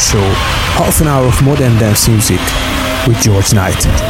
Show, half an hour of modern dance music with George Knight.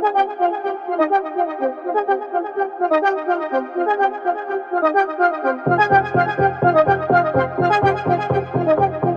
Thank you.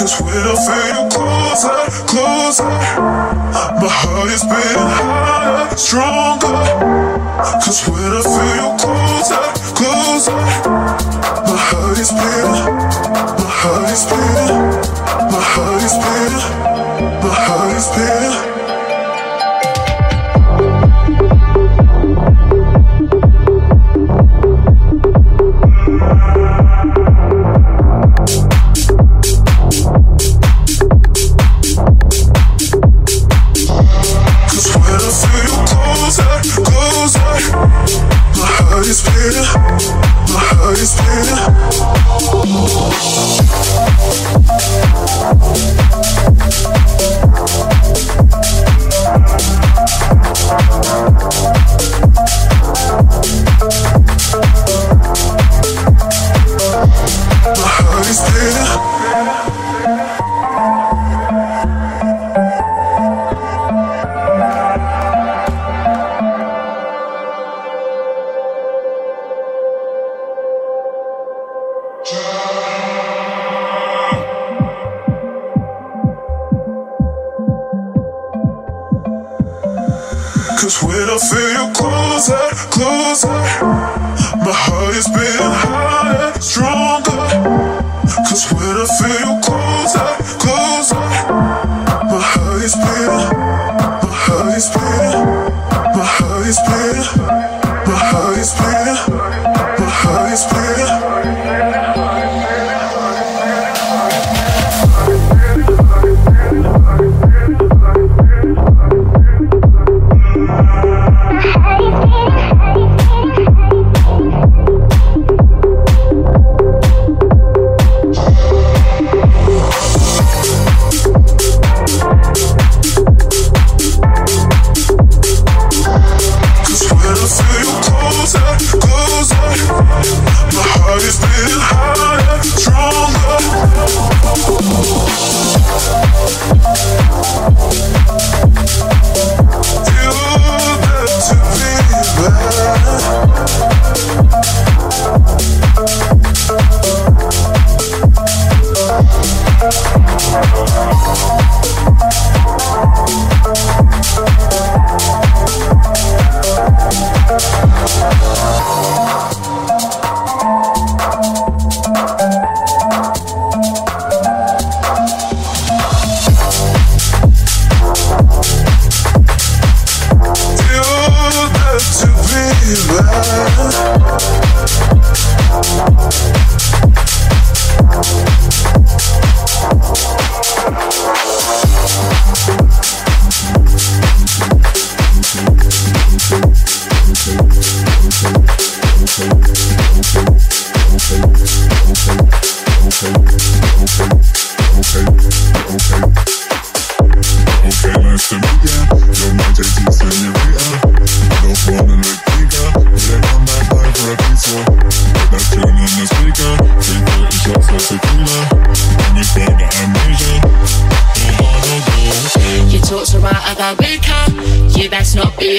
Cause when I fade you closer, closer My heart is beating harder, stronger. Cause when I feel you closer, closer My heart is beating, my heart is beating My heart is beating, my heart is beating.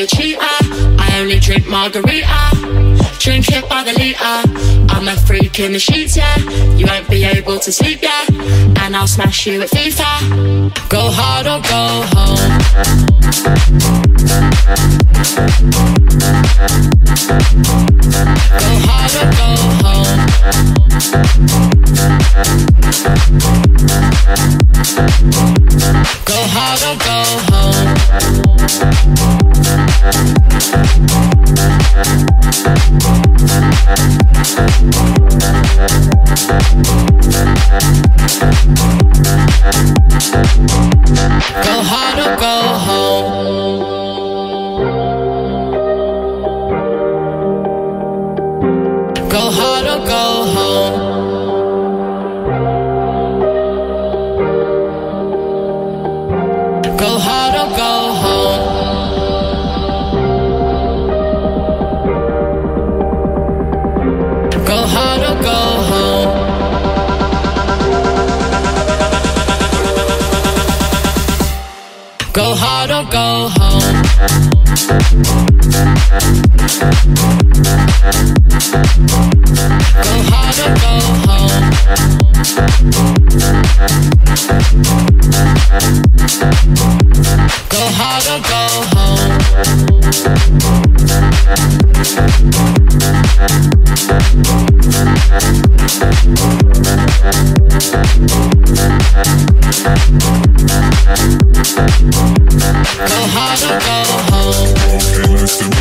Cheater. I only drink margarita. Drink it by the liter. I'm a freak in the sheets, yeah. You won't be able to sleep, yeah. And I'll smash you at FIFA. Go hard or go home. Go hard or go home. Go hard or go home. Go hard or go go home. Go hard or go home. Go hard or go home. I don't go home.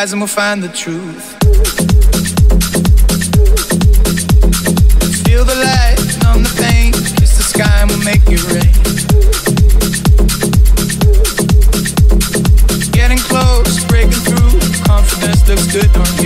Lies and we'll find the truth. Feel the light, numb the pain. Kiss the sky and we'll make it rain. Getting close, breaking through. Confidence looks good on